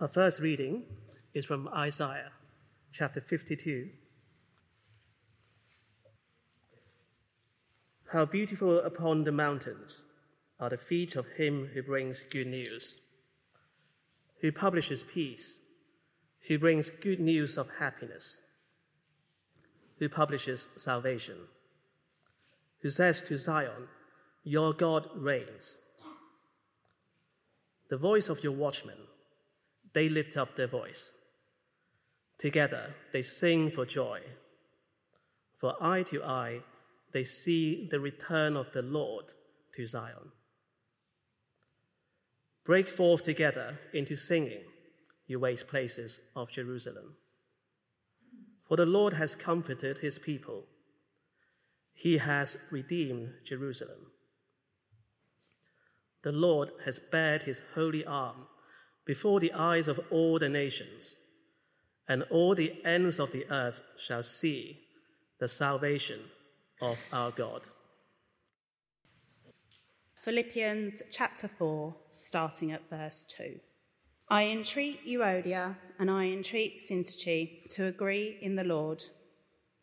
Our first reading is from Isaiah chapter 52. How beautiful upon the mountains are the feet of him who brings good news, who publishes peace, who brings good news of happiness, who publishes salvation, who says to Zion, Your God reigns. The voice of your watchmen they lift up their voice. Together they sing for joy. For eye to eye they see the return of the Lord to Zion. Break forth together into singing, you waste places of Jerusalem. For the Lord has comforted his people, he has redeemed Jerusalem. The Lord has bared his holy arm before the eyes of all the nations, and all the ends of the earth shall see the salvation of our God. Philippians chapter 4, starting at verse 2. I entreat Euodia and I entreat Syntyche to agree in the Lord.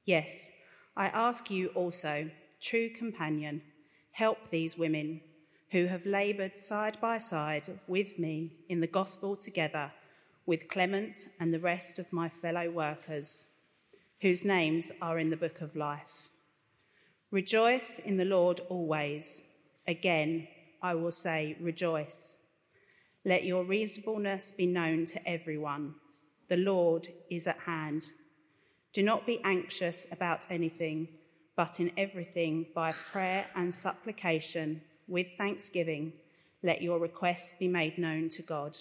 Yes, I ask you also, true companion, help these women who have laboured side by side with me in the gospel together with Clement and the rest of my fellow workers, whose names are in the book of life. Rejoice in the Lord always. Again, I will say, rejoice. Let your reasonableness be known to everyone. The Lord is at hand. Do not be anxious about anything, but in everything, by prayer and supplication, with thanksgiving, let your requests be made known to God.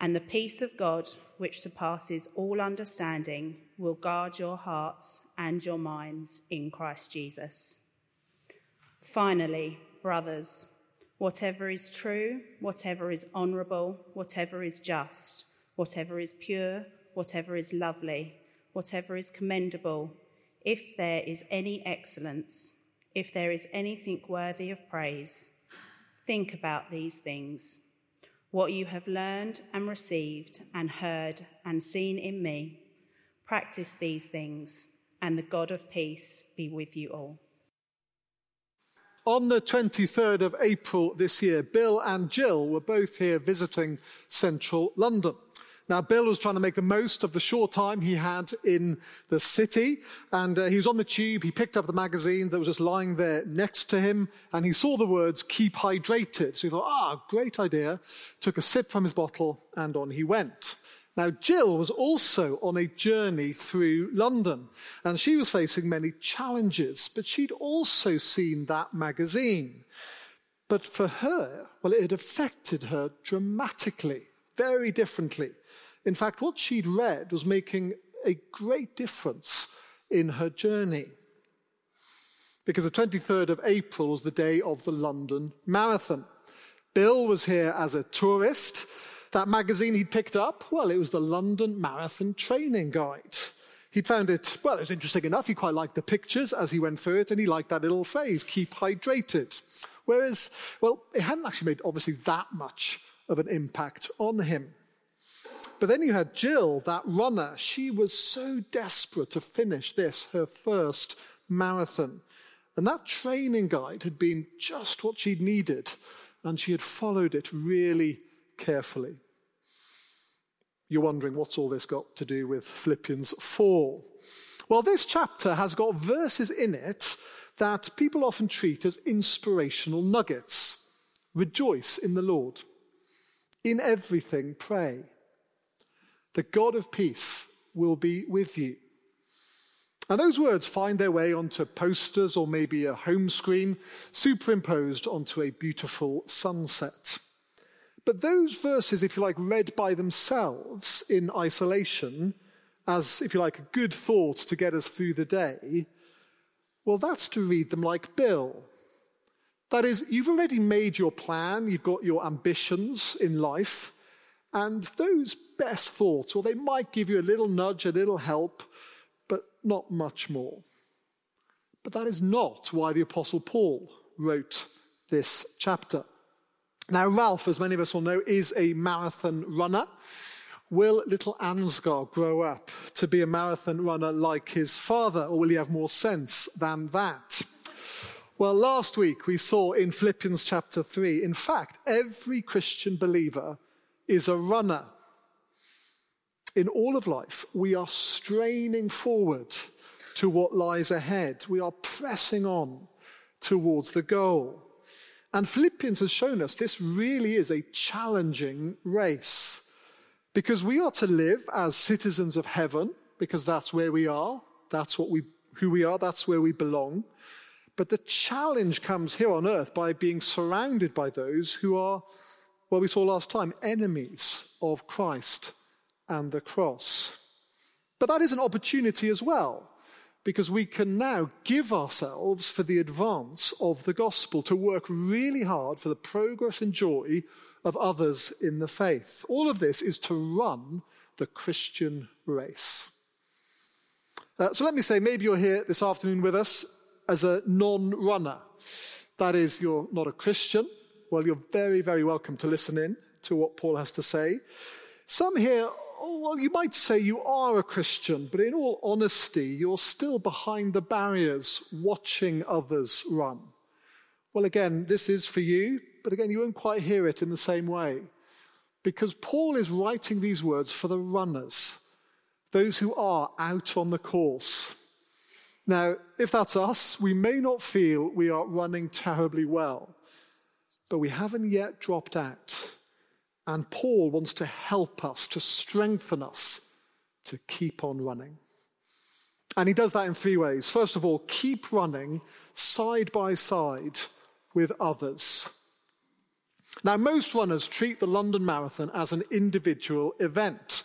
And the peace of God, which surpasses all understanding, will guard your hearts and your minds in Christ Jesus. Finally, brothers, whatever is true, whatever is honourable, whatever is just, whatever is pure, whatever is lovely, whatever is commendable, if there is any excellence, if there is anything worthy of praise, think about these things. What you have learned and received and heard and seen in me, practice these things, and the God of peace be with you all. On the 23rd of April this year, Bill and Jill were both here visiting central London. Now, Bill was trying to make the most of the short time he had in the city, and uh, he was on the tube. He picked up the magazine that was just lying there next to him, and he saw the words, keep hydrated. So he thought, ah, great idea. Took a sip from his bottle, and on he went. Now, Jill was also on a journey through London, and she was facing many challenges, but she'd also seen that magazine. But for her, well, it had affected her dramatically, very differently. In fact, what she'd read was making a great difference in her journey. Because the 23rd of April was the day of the London Marathon. Bill was here as a tourist. That magazine he'd picked up, well, it was the London Marathon Training Guide. He'd found it, well, it was interesting enough. He quite liked the pictures as he went through it, and he liked that little phrase, keep hydrated. Whereas, well, it hadn't actually made obviously that much of an impact on him. But then you had Jill, that runner. She was so desperate to finish this, her first marathon. And that training guide had been just what she'd needed, and she had followed it really carefully. You're wondering what's all this got to do with Philippians 4? Well, this chapter has got verses in it that people often treat as inspirational nuggets. Rejoice in the Lord. In everything, pray. The God of peace will be with you. And those words find their way onto posters or maybe a home screen superimposed onto a beautiful sunset. But those verses, if you like, read by themselves in isolation, as, if you like, a good thought to get us through the day, well, that's to read them like Bill. That is, you've already made your plan, you've got your ambitions in life, and those best thoughts, well, they might give you a little nudge, a little help, but not much more. But that is not why the Apostle Paul wrote this chapter. Now, Ralph, as many of us will know, is a marathon runner. Will little Ansgar grow up to be a marathon runner like his father, or will he have more sense than that? Well, last week we saw in Philippians chapter 3, in fact, every Christian believer is a runner. In all of life, we are straining forward to what lies ahead. We are pressing on towards the goal. And Philippians has shown us this really is a challenging race because we are to live as citizens of heaven because that's where we are. That's what we, who we are. That's where we belong. But the challenge comes here on earth by being surrounded by those who are, well, we saw last time, enemies of Christ and the cross. But that is an opportunity as well, because we can now give ourselves for the advance of the gospel to work really hard for the progress and joy of others in the faith. All of this is to run the Christian race. Uh, so let me say, maybe you're here this afternoon with us as a non runner. That is, you're not a Christian. Well, you're very, very welcome to listen in to what Paul has to say. Some here, oh, well, you might say you are a Christian, but in all honesty, you're still behind the barriers watching others run. Well, again, this is for you, but again, you won't quite hear it in the same way. Because Paul is writing these words for the runners, those who are out on the course. Now, if that's us, we may not feel we are running terribly well, but we haven't yet dropped out. And Paul wants to help us, to strengthen us to keep on running. And he does that in three ways. First of all, keep running side by side with others. Now, most runners treat the London Marathon as an individual event.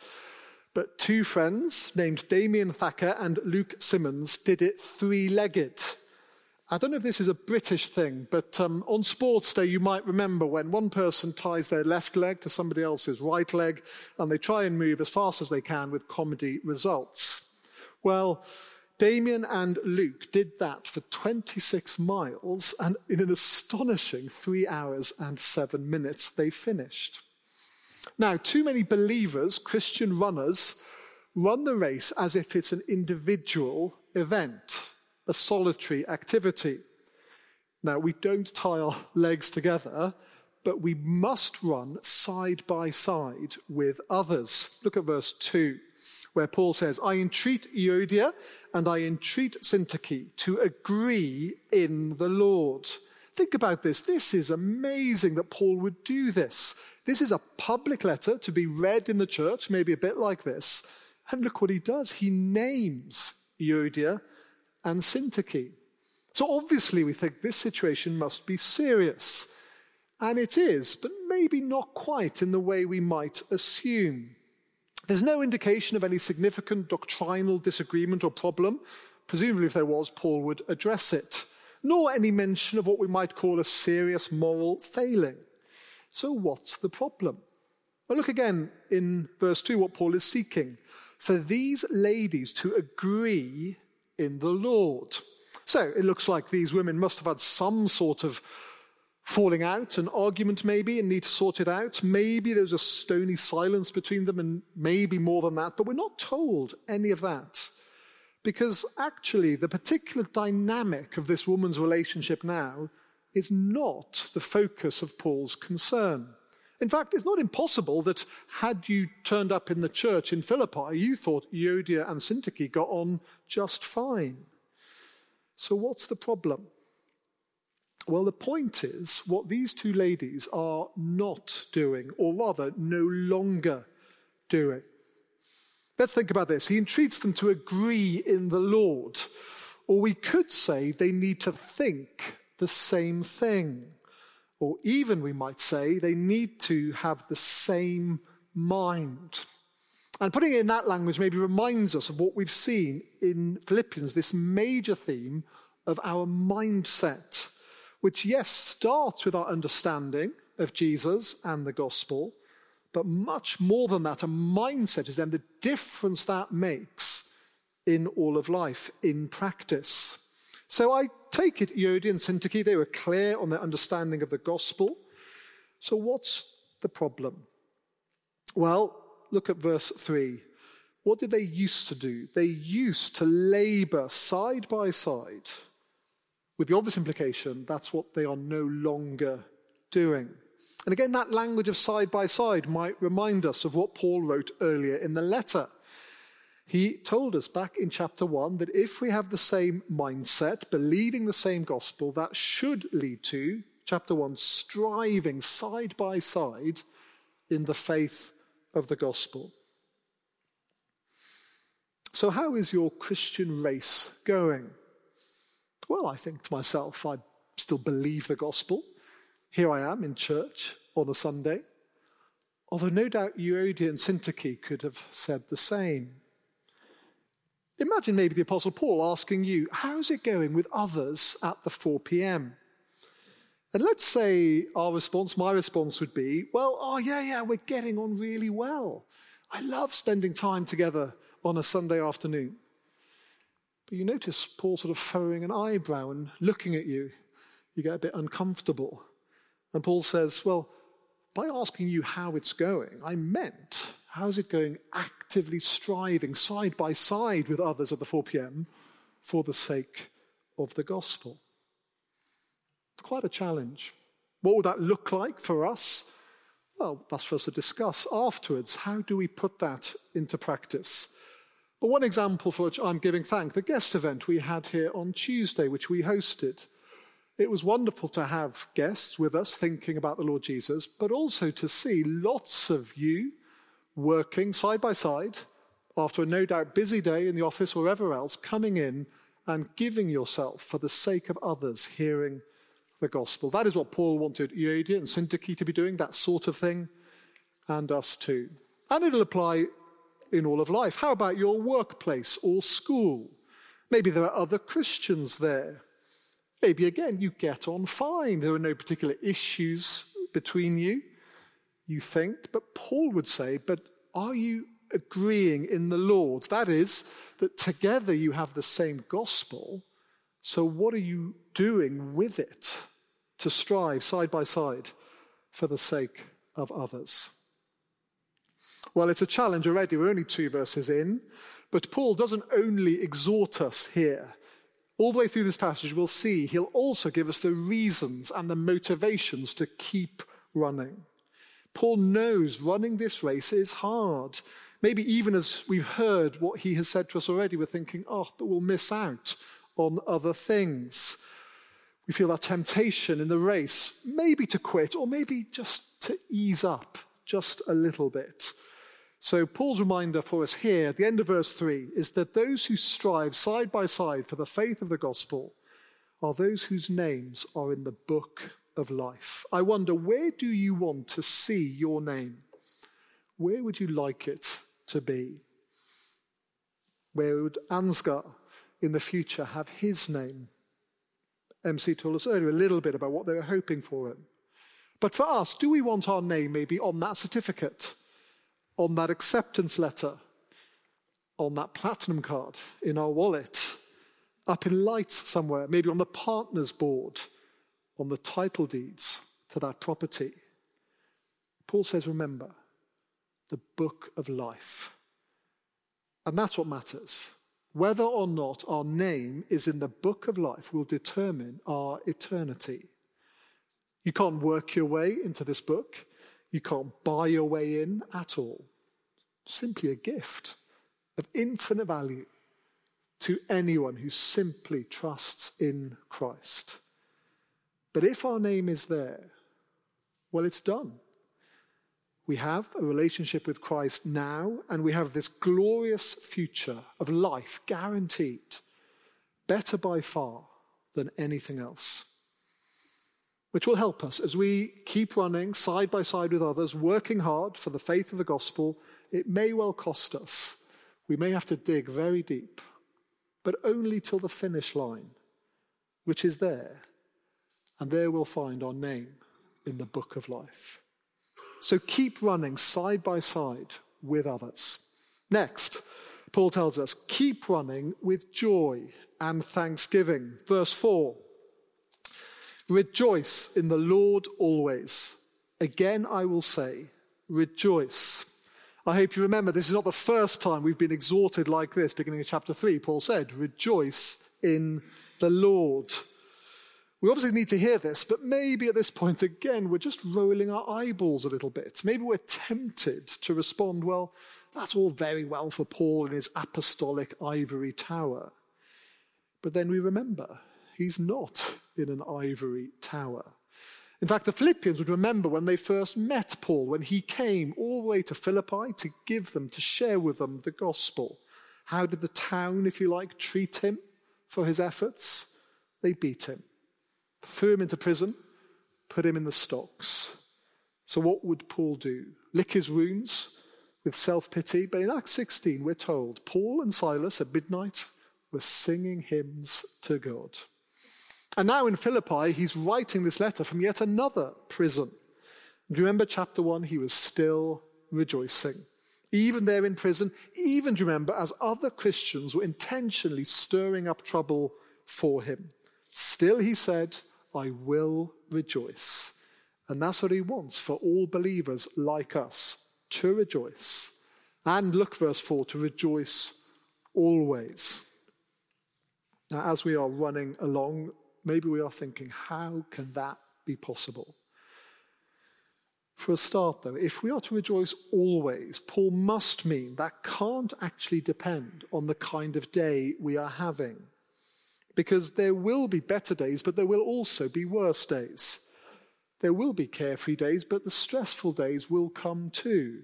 But two friends named Damien Thacker and Luke Simmons did it three legged. I don't know if this is a British thing, but um, on sports day, you might remember when one person ties their left leg to somebody else's right leg, and they try and move as fast as they can with comedy results. Well, Damien and Luke did that for 26 miles, and in an astonishing three hours and seven minutes, they finished. Now, too many believers, Christian runners, run the race as if it's an individual event, a solitary activity. Now, we don't tie our legs together, but we must run side by side with others. Look at verse 2, where Paul says, I entreat Euodia and I entreat Syntyche to agree in the Lord. Think about this. This is amazing that Paul would do this. This is a public letter to be read in the church, maybe a bit like this. And look what he does. He names Euodia and Syntyche. So obviously, we think this situation must be serious. And it is, but maybe not quite in the way we might assume. There's no indication of any significant doctrinal disagreement or problem. Presumably, if there was, Paul would address it. Nor any mention of what we might call a serious moral failing. So, what's the problem? Well, look again in verse 2 what Paul is seeking for these ladies to agree in the Lord. So, it looks like these women must have had some sort of falling out, an argument maybe, and need to sort it out. Maybe there's a stony silence between them, and maybe more than that, but we're not told any of that. Because actually, the particular dynamic of this woman's relationship now is not the focus of Paul's concern. In fact, it's not impossible that had you turned up in the church in Philippi, you thought Euodia and Syntyche got on just fine. So, what's the problem? Well, the point is what these two ladies are not doing, or rather, no longer doing. Let's think about this. He entreats them to agree in the Lord, or we could say they need to think the same thing. Or even we might say they need to have the same mind. And putting it in that language maybe reminds us of what we've seen in Philippians, this major theme of our mindset, which, yes, starts with our understanding of Jesus and the gospel, but much more than that, a mindset is then the difference that makes in all of life, in practice. So I take it Euodia and Syntyche, they were clear on their understanding of the gospel. So, what's the problem? Well, look at verse 3. What did they used to do? They used to labor side by side, with the obvious implication that's what they are no longer doing. And again, that language of side by side might remind us of what Paul wrote earlier in the letter. He told us back in chapter 1 that if we have the same mindset, believing the same gospel, that should lead to, chapter 1, striving side by side in the faith of the gospel. So, how is your Christian race going? Well, I think to myself, I still believe the gospel. Here I am in church on a Sunday. Although no doubt Euodia and Syntyche could have said the same. Imagine maybe the Apostle Paul asking you, How's it going with others at the 4 p.m.? And let's say our response, my response would be, Well, oh, yeah, yeah, we're getting on really well. I love spending time together on a Sunday afternoon. But you notice Paul sort of furrowing an eyebrow and looking at you. You get a bit uncomfortable. And Paul says, Well, by asking you how it's going, I meant, how's it going actively striving side by side with others at the 4 p.m. for the sake of the gospel? It's quite a challenge. What would that look like for us? Well, that's for us to discuss afterwards. How do we put that into practice? But one example for which I'm giving thanks, the guest event we had here on Tuesday, which we hosted. It was wonderful to have guests with us thinking about the Lord Jesus, but also to see lots of you working side by side after a no doubt busy day in the office or wherever else, coming in and giving yourself for the sake of others hearing the gospel. That is what Paul wanted Euodia and Syntyche to be doing, that sort of thing, and us too. And it'll apply in all of life. How about your workplace or school? Maybe there are other Christians there Maybe again, you get on fine. There are no particular issues between you, you think. But Paul would say, but are you agreeing in the Lord? That is, that together you have the same gospel. So what are you doing with it to strive side by side for the sake of others? Well, it's a challenge already. We're only two verses in. But Paul doesn't only exhort us here all the way through this passage, we'll see he'll also give us the reasons and the motivations to keep running. Paul knows running this race is hard. Maybe even as we've heard what he has said to us already, we're thinking, oh, but we'll miss out on other things. We feel that temptation in the race, maybe to quit or maybe just to ease up just a little bit. So, Paul's reminder for us here at the end of verse 3 is that those who strive side by side for the faith of the gospel are those whose names are in the book of life. I wonder, where do you want to see your name? Where would you like it to be? Where would Ansgar in the future have his name? MC told us earlier a little bit about what they were hoping for him. But for us, do we want our name maybe on that certificate? On that acceptance letter, on that platinum card, in our wallet, up in lights somewhere, maybe on the partner's board, on the title deeds to that property. Paul says, remember, the book of life. And that's what matters. Whether or not our name is in the book of life will determine our eternity. You can't work your way into this book. You can't buy your way in at all. Simply a gift of infinite value to anyone who simply trusts in Christ. But if our name is there, well, it's done. We have a relationship with Christ now, and we have this glorious future of life guaranteed, better by far than anything else which will help us as we keep running side by side with others, working hard for the faith of the gospel. It may well cost us. We may have to dig very deep, but only till the finish line, which is there. And there we'll find our name in the book of life. So keep running side by side with others. Next, Paul tells us keep running with joy and thanksgiving. Verse 4. Rejoice in the Lord always. Again, I will say, rejoice. I hope you remember this is not the first time we've been exhorted like this. Beginning of chapter 3, Paul said, Rejoice in the Lord. We obviously need to hear this, but maybe at this point again, we're just rolling our eyeballs a little bit. Maybe we're tempted to respond, well, that's all very well for Paul in his apostolic ivory tower. But then we remember he's not in an ivory tower. In fact, the Philippians would remember when they first met Paul, when he came all the way to Philippi to give them, to share with them the gospel. How did the town, if you like, treat him for his efforts? They beat him threw him into prison, put him in the stocks. So, what would Paul do? Lick his wounds with self pity? But in Acts 16, we're told Paul and Silas at midnight were singing hymns to God. And now in Philippi, he's writing this letter from yet another prison. Do you remember chapter 1? He was still rejoicing. Even there in prison, even do you remember, as other Christians were intentionally stirring up trouble for him. Still, he said, I will rejoice. And that's what he wants for all believers like us to rejoice. And look, verse 4, to rejoice always. Now, as we are running along, maybe we are thinking, how can that be possible? For a start, though, if we are to rejoice always, Paul must mean that can't actually depend on the kind of day we are having because there will be better days, but there will also be worse days. There will be carefree days, but the stressful days will come too.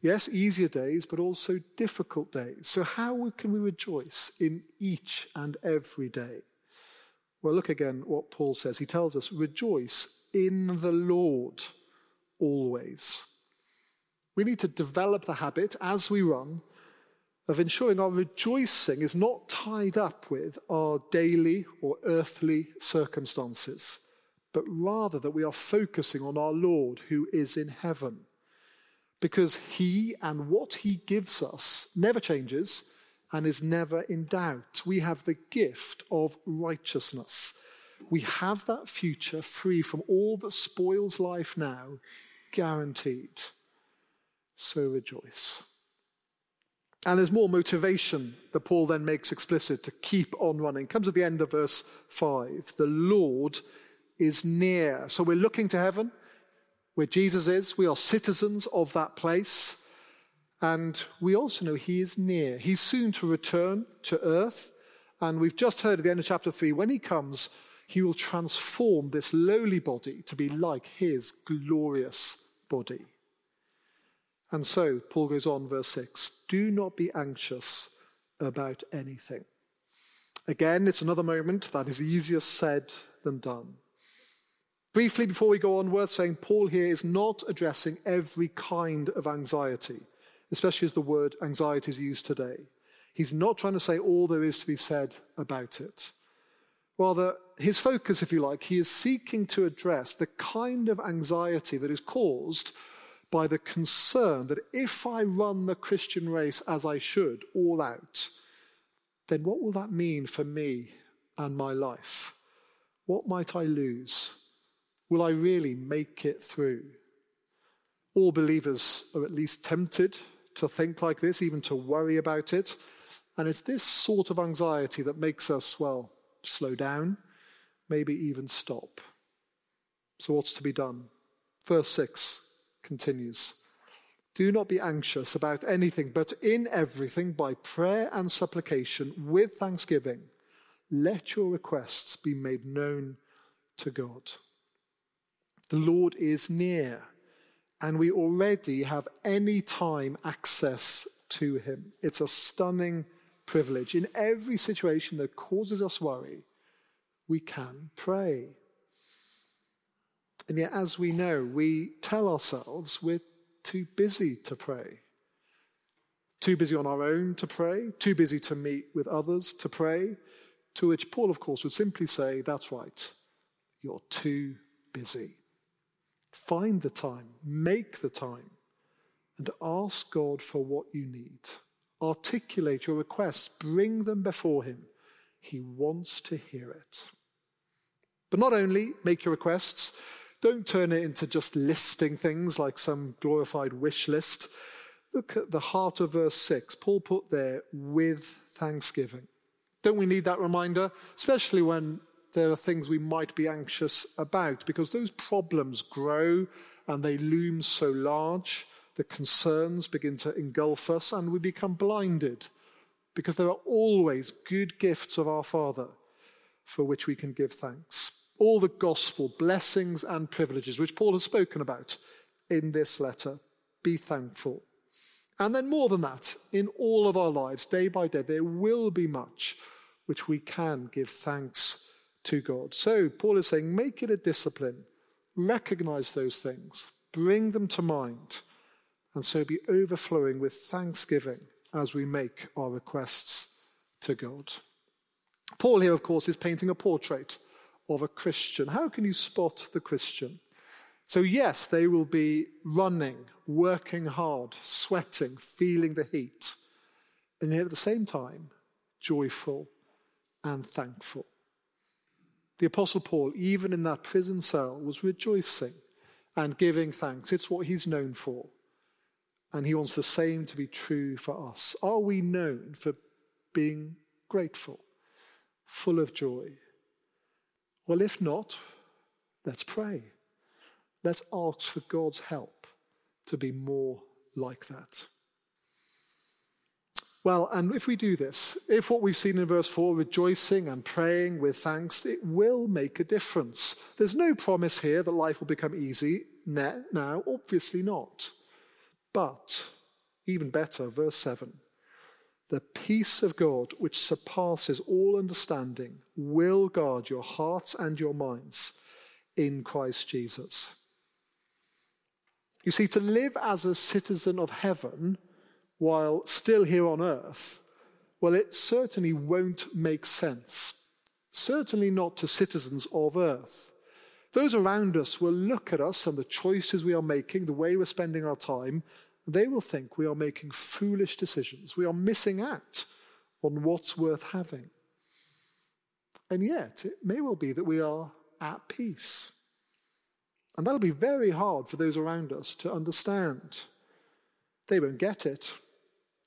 Yes, easier days, but also difficult days. So, how can we rejoice in each and every day? Well, look again what Paul says. He tells us, rejoice in the Lord always. We need to develop the habit as we run of ensuring our rejoicing is not tied up with our daily or earthly circumstances, but rather that we are focusing on our Lord who is in heaven. Because he and what he gives us never changes and is never in doubt. We have the gift of righteousness. We have that future free from all that spoils life now, guaranteed. So rejoice. And there's more motivation that Paul then makes explicit to keep on running. Comes at the end of verse 5. The Lord is near. So we're looking to heaven where Jesus is. We are citizens of that place. And we also know he is near. He's soon to return to earth. And we've just heard at the end of chapter 3 when he comes, he will transform this lowly body to be like his glorious body. And so, Paul goes on, verse 6 do not be anxious about anything. Again, it's another moment that is easier said than done. Briefly, before we go on, worth saying, Paul here is not addressing every kind of anxiety, especially as the word anxiety is used today. He's not trying to say all there is to be said about it. Rather, his focus, if you like, he is seeking to address the kind of anxiety that is caused by the concern that if I run the Christian race as I should, all out, then what will that mean for me and my life? What might I lose? Will I really make it through? All believers are at least tempted to think like this, even to worry about it. And it's this sort of anxiety that makes us, well, slow down, maybe even stop. So, what's to be done? Verse 6 continues. Do not be anxious about anything, but in everything, by prayer and supplication, with thanksgiving, let your requests be made known to God. The Lord is near, and we already have any time access to him. It's a stunning privilege. In every situation that causes us worry, we can pray. And yet, as we know, we tell ourselves we're too busy to pray. Too busy on our own to pray, too busy to meet with others to pray. To which Paul, of course, would simply say, That's right, you're too busy. Find the time, make the time, and ask God for what you need. Articulate your requests, bring them before Him. He wants to hear it. But not only make your requests, Don't turn it into just listing things like some glorified wish list. Look at the heart of verse 6. Paul put there, with thanksgiving. Don't we need that reminder? Especially when there are things we might be anxious about, because those problems grow and they loom so large. The concerns begin to engulf us, and we become blinded because there are always good gifts of our Father for which we can give thanks. All the gospel blessings and privileges which Paul has spoken about in this letter. Be thankful. And then, more than that, in all of our lives, day by day, there will be much which we can give thanks to God. So, Paul is saying, make it a discipline. Recognize those things, bring them to mind, and so be overflowing with thanksgiving as we make our requests to God. Paul here, of course, is painting a portrait of a Christian. How can you spot the Christian? So, yes, they will be running, working hard, sweating, feeling the heat, and yet at the same time, joyful and thankful. The Apostle Paul, even in that prison cell, was rejoicing and giving thanks. It's what he's known for. And he wants the same to be true for us. Are we known for being grateful, full of joy? Well, if not, let's pray. Let's ask for God's help to be more like that. Well, and if we do this, if what we've seen in verse 4, rejoicing and praying with thanks, it will make a difference. There's no promise here that life will become easy now, obviously not. But, even better, verse 7 the peace of God, which surpasses all understanding, will guard your hearts and your minds in Christ Jesus. You see, to live as a citizen of heaven while still here on earth, well, it certainly won't make sense. Certainly not to citizens of earth. Those around us will look at us and the choices we are making, the way we're spending our time, they will think we are making foolish decisions. We are missing out on what's worth having. And yet, it may well be that we are at peace. And that'll be very hard for those around us to understand. They won't get it.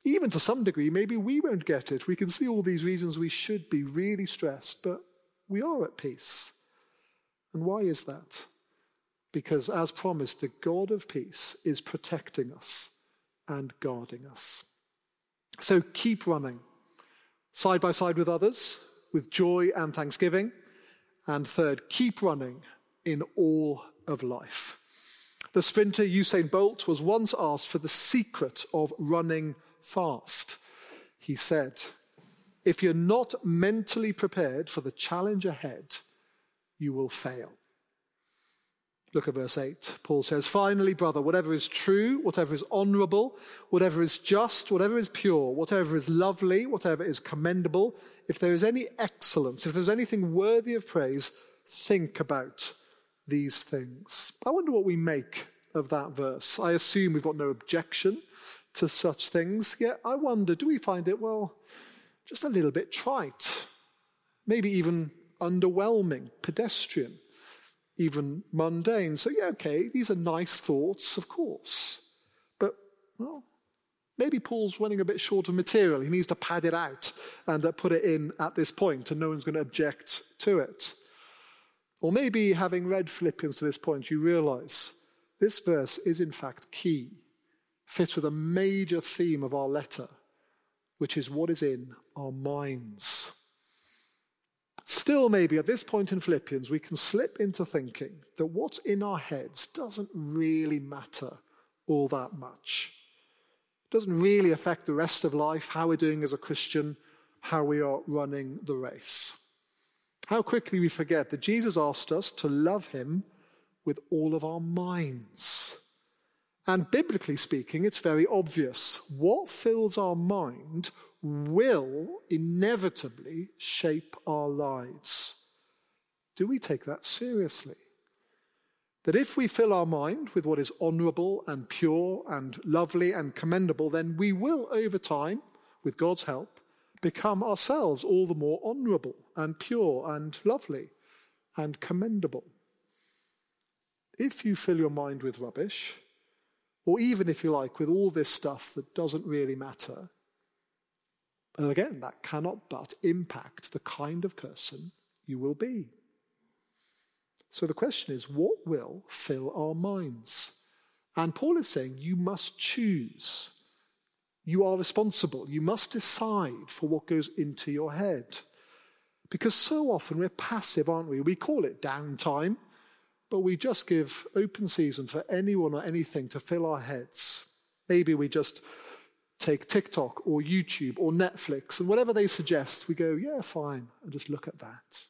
Even to some degree, maybe we won't get it. We can see all these reasons we should be really stressed, but we are at peace. And why is that? Because, as promised, the God of peace is protecting us and guarding us. So keep running, side by side with others, with joy and thanksgiving. And third, keep running in all of life. The sprinter Usain Bolt was once asked for the secret of running fast. He said, If you're not mentally prepared for the challenge ahead, you will fail. Look at verse 8. Paul says, Finally, brother, whatever is true, whatever is honorable, whatever is just, whatever is pure, whatever is lovely, whatever is commendable, if there is any excellence, if there's anything worthy of praise, think about these things. I wonder what we make of that verse. I assume we've got no objection to such things, yet I wonder do we find it, well, just a little bit trite, maybe even underwhelming, pedestrian? even mundane. So, yeah, okay, these are nice thoughts, of course. But, well, maybe Paul's running a bit short of material. He needs to pad it out and uh, put it in at this point, and no one's going to object to it. Or maybe, having read Philippians to this point, you realize this verse is in fact key, fits with a major theme of our letter, which is what is in our minds. Still, maybe at this point in Philippians, we can slip into thinking that what's in our heads doesn't really matter all that much. It doesn't really affect the rest of life, how we're doing as a Christian, how we are running the race. How quickly we forget that Jesus asked us to love him with all of our minds. And biblically speaking, it's very obvious. What fills our mind will inevitably shape our lives. Do we take that seriously? That if we fill our mind with what is honorable and pure and lovely and commendable, then we will, over time, with God's help, become ourselves all the more honorable and pure and lovely and commendable. if you fill your mind with rubbish, or even if you like, with all this stuff that doesn't really matter, and again, that cannot but impact the kind of person you will be. So the question is, what will fill our minds? And Paul is saying, you must choose. You are responsible. You must decide for what goes into your head. Because so often we're passive, aren't we? We call it downtime, but we just give open season for anyone or anything to fill our heads. Maybe we just take TikTok or YouTube or Netflix, and whatever they suggest, we go, yeah, fine, and just look at that.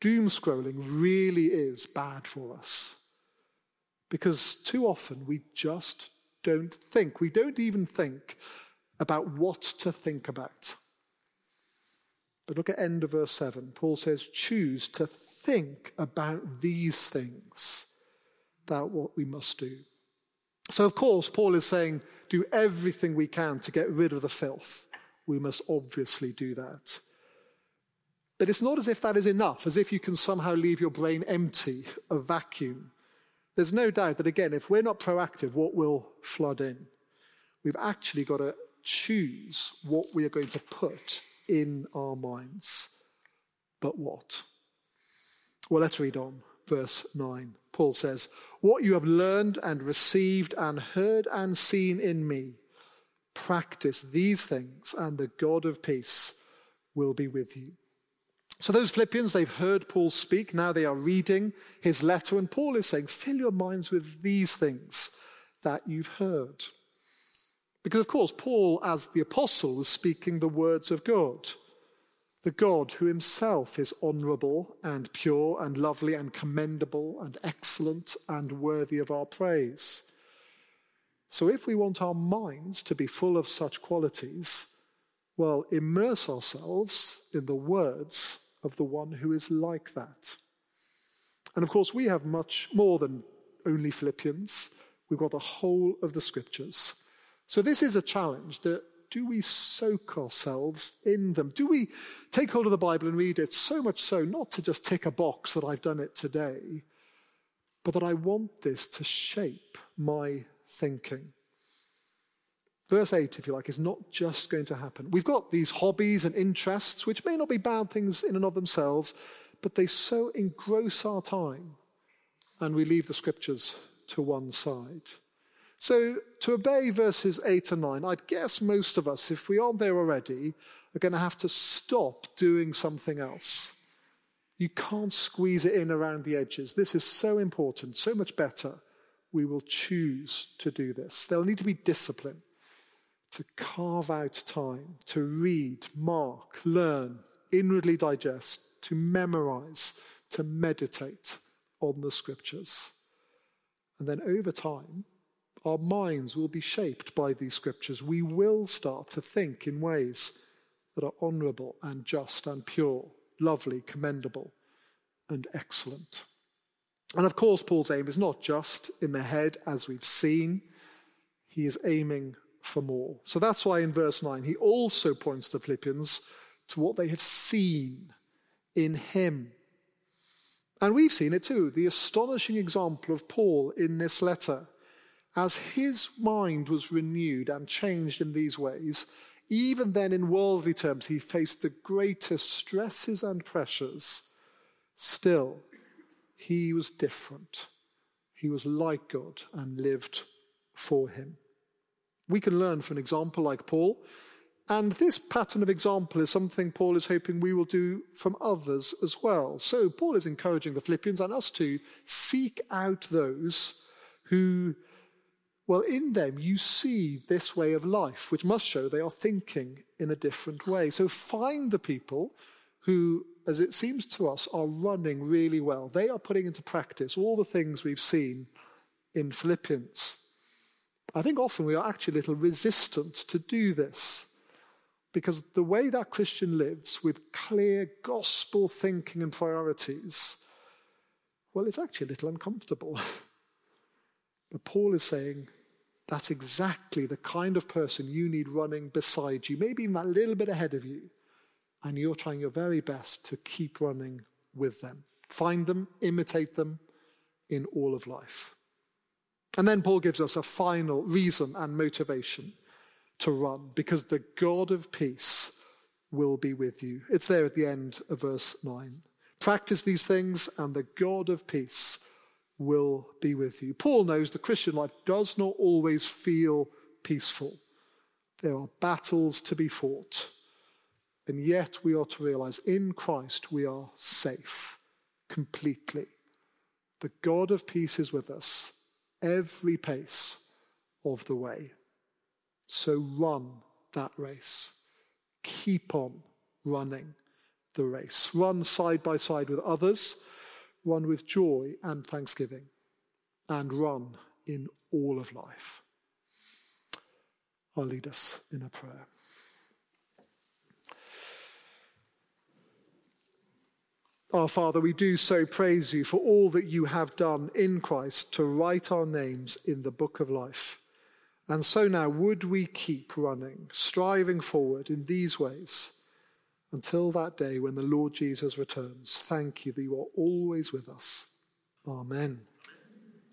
Doom scrolling really is bad for us because too often we just don't think. We don't even think about what to think about. Look at end of verse 7. Paul says, choose to think about these things. That what we must do. So, of course, Paul is saying, do everything we can to get rid of the filth. We must obviously do that. But it's not as if that is enough, as if you can somehow leave your brain empty, a vacuum. There's no doubt that, again, if we're not proactive, what will flood in? We've actually got to choose what we are going to put in our minds. But what? Well, let's read on. Verse 9. Paul says, What you have learned and received and heard and seen in me, practice these things, and the God of peace will be with you. So, those Philippians, they've heard Paul speak. Now they are reading his letter, and Paul is saying, Fill your minds with these things that you've heard. Because, of course, Paul, as the apostle, was speaking the words of God. The God who himself is honorable and pure and lovely and commendable and excellent and worthy of our praise. So, if we want our minds to be full of such qualities, well, immerse ourselves in the words of the one who is like that. And of course, we have much more than only Philippians, we've got the whole of the scriptures. So this is a challenge that do we soak ourselves in them? Do we take hold of the Bible and read it so much so, not to just tick a box that I've done it today, but that I want this to shape my thinking? Verse 8, if you like, is not just going to happen. We've got these hobbies and interests, which may not be bad things in and of themselves, but they so engross our time, and we leave the scriptures to one side. So, to obey verses 8 and 9, I'd guess most of us, if we aren't there already, are going to have to stop doing something else. You can't squeeze it in around the edges. This is so important, so much better. We will choose to do this. There'll need to be discipline to carve out time to read, mark, learn, inwardly digest, to memorize, to meditate on the scriptures. And then over time, our minds will be shaped by these scriptures. We will start to think in ways that are honorable and just and pure, lovely, commendable, and excellent. And of course, Paul's aim is not just in the head, as we've seen, he is aiming for more. So that's why in verse 9, he also points the Philippians to what they have seen in him. And we've seen it too, the astonishing example of Paul in this letter. As his mind was renewed and changed in these ways, even then in worldly terms he faced the greatest stresses and pressures. Still, he was different. He was like God and lived for him. We can learn from an example like Paul. And this pattern of example is something Paul is hoping we will do from others as well. So, Paul is encouraging the Philippians and us to seek out those who well, in them, you see this way of life, which must show they are thinking in a different way. So find the people who, as it seems to us, are running really well. They are putting into practice all the things we've seen in Philippians. I think often we are actually a little resistant to do this because the way that Christian lives with clear gospel thinking and priorities, well, it's actually a little uncomfortable. But Paul is saying, that's exactly the kind of person you need running beside you, maybe even a little bit ahead of you. And you're trying your very best to keep running with them. Find them, imitate them, in all of life. And then Paul gives us a final reason and motivation to run because the God of peace will be with you. It's there at the end of verse 9. Practice these things, and the God of peace will be with you. Paul knows the Christian life does not always feel peaceful. There are battles to be fought. And yet we are to realize in Christ we are safe completely. The God of peace is with us every pace of the way. So run that race. Keep on running the race. Run side by side with others. Run with joy and thanksgiving. And run in all of life. I'll lead us in a prayer. Our Father, we do so praise you for all that you have done in Christ to write our names in the book of life. And so now, would we keep running, striving forward in these ways until that day when the Lord Jesus returns? Thank you that you are always with us. Amen.